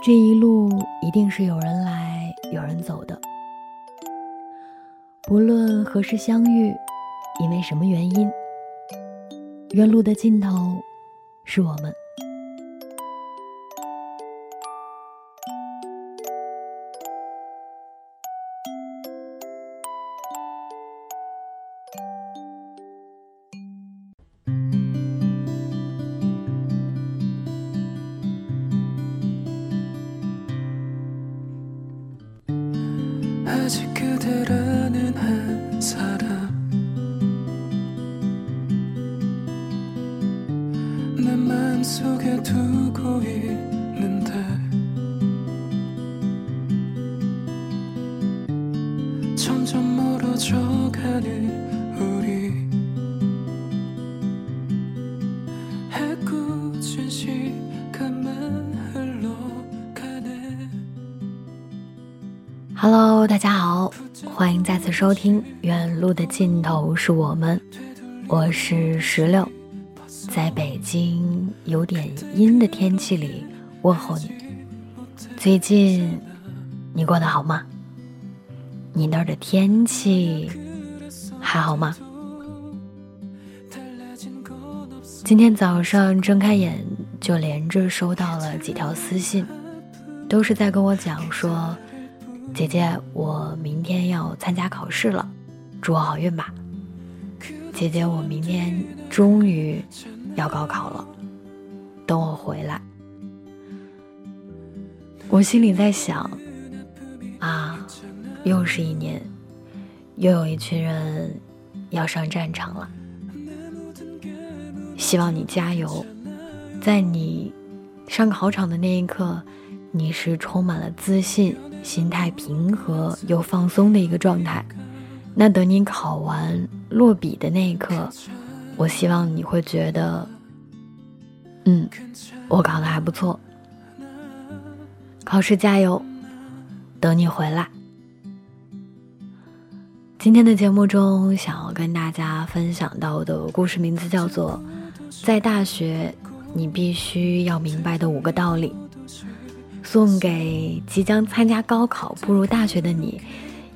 这一路一定是有人来，有人走的。不论何时相遇，因为什么原因，原路的尽头是我们。Hello，大家好，欢迎再次收听《远路的尽头是我们》，我是石榴，在北京有点阴的天气里问候你。最近你过得好吗？你那儿的天气还好吗？今天早上睁开眼就连着收到了几条私信，都是在跟我讲说。姐姐，我明天要参加考试了，祝我好运吧。姐姐，我明天终于要高考了，等我回来。我心里在想，又是一年，又有一群人要上战场了。希望你加油，在你上考场的那一刻，你是充满了自信。心态平和又放松的一个状态，那等你考完落笔的那一刻，我希望你会觉得，嗯，我考的还不错。考试加油，等你回来。今天的节目中，想要跟大家分享到的故事名字叫做《在大学你必须要明白的五个道理》。送给即将参加高考、步入大学的你，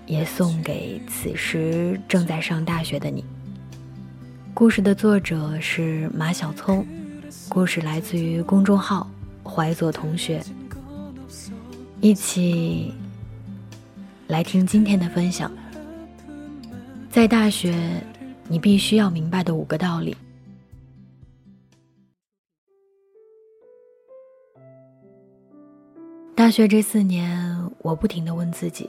也送给此时正在上大学的你。故事的作者是马小聪，故事来自于公众号“怀左同学”。一起来听今天的分享。在大学，你必须要明白的五个道理。大学这四年，我不停的问自己：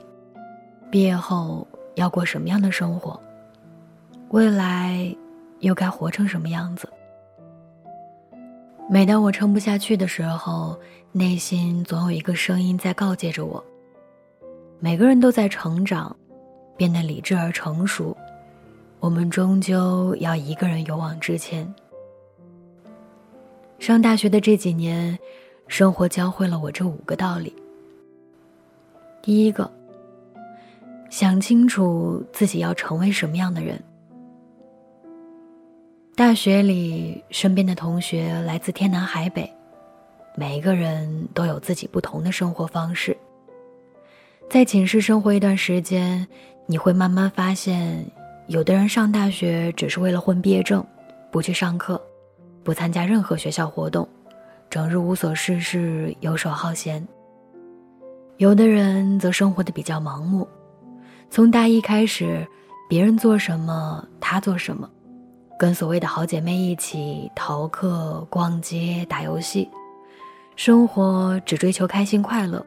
毕业后要过什么样的生活？未来又该活成什么样子？每当我撑不下去的时候，内心总有一个声音在告诫着我：每个人都在成长，变得理智而成熟，我们终究要一个人勇往直前。上大学的这几年。生活教会了我这五个道理。第一个，想清楚自己要成为什么样的人。大学里，身边的同学来自天南海北，每一个人都有自己不同的生活方式。在寝室生活一段时间，你会慢慢发现，有的人上大学只是为了混毕业证，不去上课，不参加任何学校活动。整日无所事事，游手好闲。有的人则生活的比较盲目，从大一开始，别人做什么他做什么，跟所谓的好姐妹一起逃课、逛街、打游戏，生活只追求开心快乐，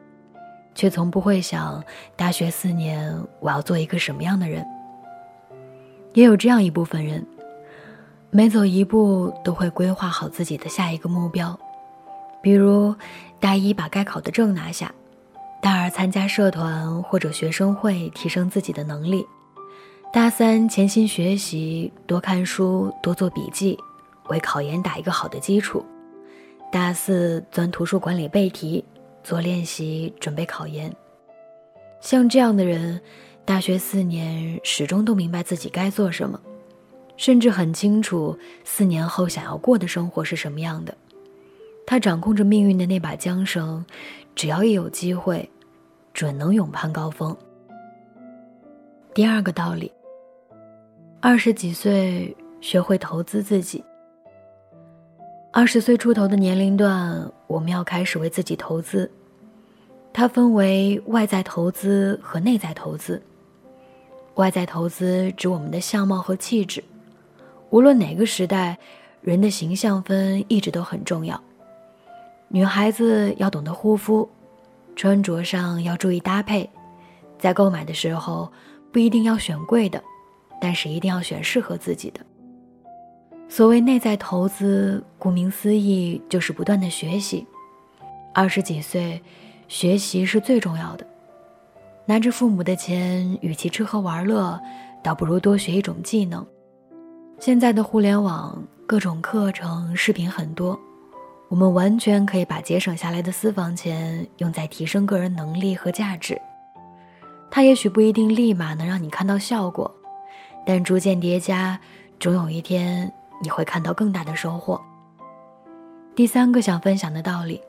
却从不会想大学四年我要做一个什么样的人。也有这样一部分人，每走一步都会规划好自己的下一个目标。比如，大一把该考的证拿下，大二参加社团或者学生会提升自己的能力，大三潜心学习，多看书，多做笔记，为考研打一个好的基础，大四钻图书馆里背题，做练习，准备考研。像这样的人，大学四年始终都明白自己该做什么，甚至很清楚四年后想要过的生活是什么样的。他掌控着命运的那把缰绳，只要一有机会，准能勇攀高峰。第二个道理，二十几岁学会投资自己。二十岁出头的年龄段，我们要开始为自己投资。它分为外在投资和内在投资。外在投资指我们的相貌和气质，无论哪个时代，人的形象分一直都很重要。女孩子要懂得护肤，穿着上要注意搭配，在购买的时候不一定要选贵的，但是一定要选适合自己的。所谓内在投资，顾名思义就是不断的学习。二十几岁，学习是最重要的。拿着父母的钱，与其吃喝玩乐，倒不如多学一种技能。现在的互联网，各种课程、视频很多。我们完全可以把节省下来的私房钱用在提升个人能力和价值。它也许不一定立马能让你看到效果，但逐渐叠加，总有一天你会看到更大的收获。第三个想分享的道理：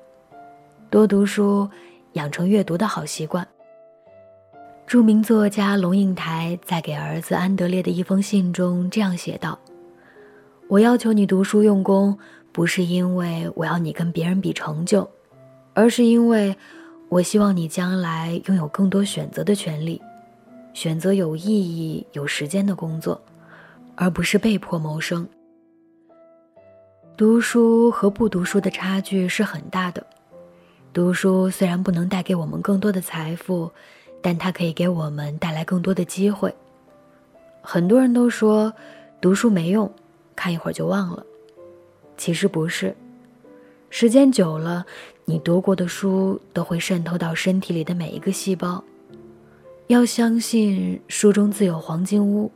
多读书，养成阅读的好习惯。著名作家龙应台在给儿子安德烈的一封信中这样写道：“我要求你读书用功。”不是因为我要你跟别人比成就，而是因为我希望你将来拥有更多选择的权利，选择有意义、有时间的工作，而不是被迫谋生。读书和不读书的差距是很大的。读书虽然不能带给我们更多的财富，但它可以给我们带来更多的机会。很多人都说读书没用，看一会儿就忘了。其实不是，时间久了，你读过的书都会渗透到身体里的每一个细胞。要相信书中自有黄金屋，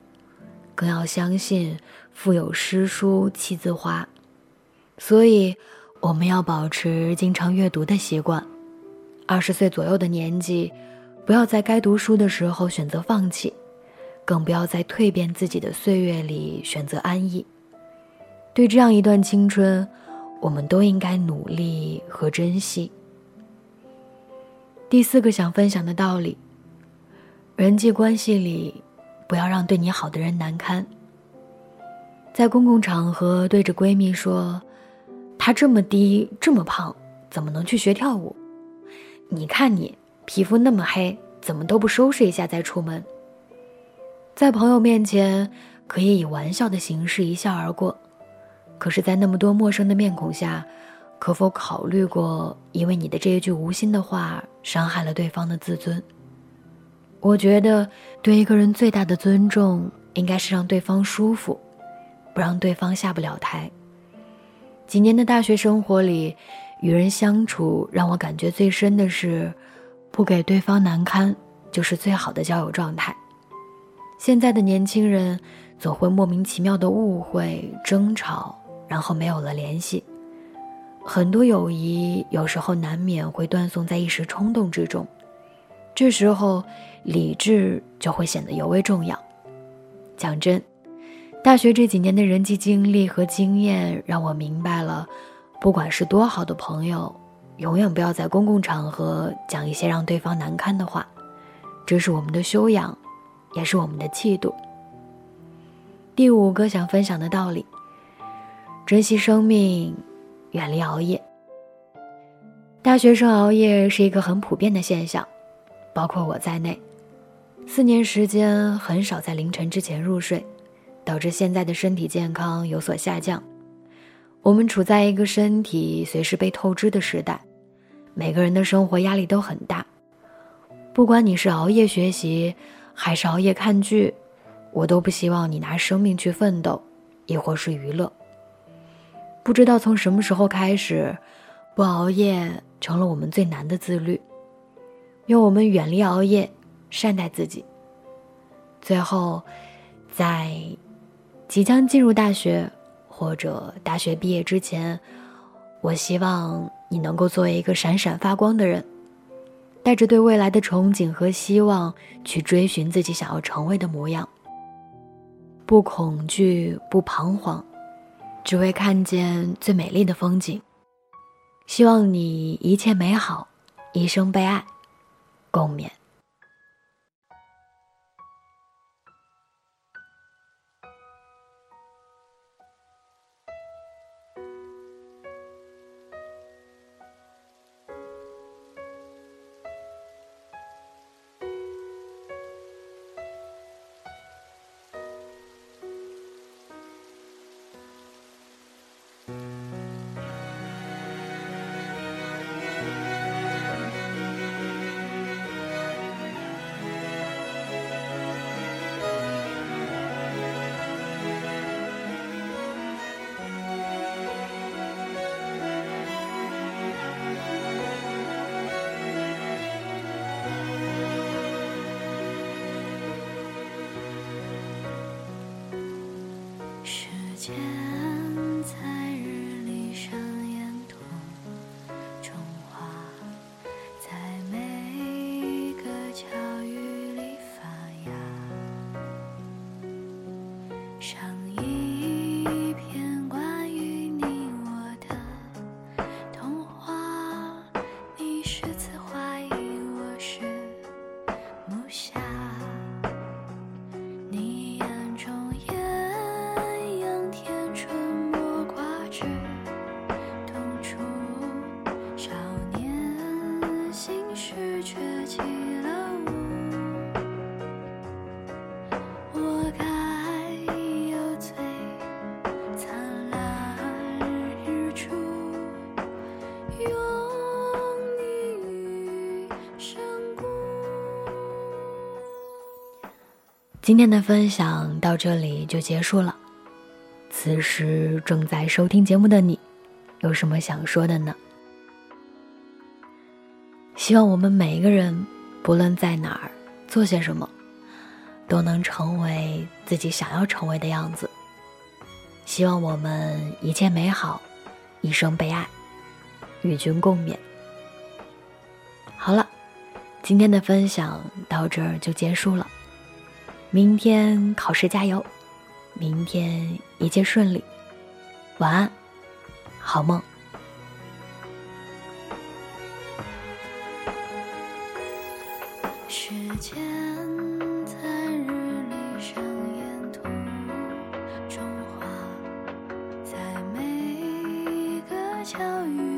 更要相信腹有诗书气自华。所以，我们要保持经常阅读的习惯。二十岁左右的年纪，不要在该读书的时候选择放弃，更不要在蜕变自己的岁月里选择安逸。对这样一段青春，我们都应该努力和珍惜。第四个想分享的道理：人际关系里，不要让对你好的人难堪。在公共场合对着闺蜜说：“他这么低，这么胖，怎么能去学跳舞？你看你皮肤那么黑，怎么都不收拾一下再出门？”在朋友面前，可以以玩笑的形式一笑而过。可是，在那么多陌生的面孔下，可否考虑过，因为你的这一句无心的话，伤害了对方的自尊？我觉得，对一个人最大的尊重，应该是让对方舒服，不让对方下不了台。几年的大学生活里，与人相处让我感觉最深的是，不给对方难堪，就是最好的交友状态。现在的年轻人，总会莫名其妙的误会、争吵。然后没有了联系，很多友谊有时候难免会断送在一时冲动之中，这时候理智就会显得尤为重要。讲真，大学这几年的人际经历和经验让我明白了，不管是多好的朋友，永远不要在公共场合讲一些让对方难堪的话，这是我们的修养，也是我们的气度。第五个想分享的道理。珍惜生命，远离熬夜。大学生熬夜是一个很普遍的现象，包括我在内。四年时间很少在凌晨之前入睡，导致现在的身体健康有所下降。我们处在一个身体随时被透支的时代，每个人的生活压力都很大。不管你是熬夜学习，还是熬夜看剧，我都不希望你拿生命去奋斗，亦或是娱乐。不知道从什么时候开始，不熬夜成了我们最难的自律。愿我们远离熬夜，善待自己。最后，在即将进入大学或者大学毕业之前，我希望你能够作为一个闪闪发光的人，带着对未来的憧憬和希望去追寻自己想要成为的模样。不恐惧，不彷徨。只为看见最美丽的风景。希望你一切美好，一生被爱，共勉。见。今天的分享到这里就结束了。此时正在收听节目的你，有什么想说的呢？希望我们每一个人，不论在哪儿做些什么，都能成为自己想要成为的样子。希望我们一切美好，一生被爱，与君共勉。好了，今天的分享到这儿就结束了。明天考试加油，明天一切顺利，晚安，好梦。时间在日历上沿途中画，在每个巧遇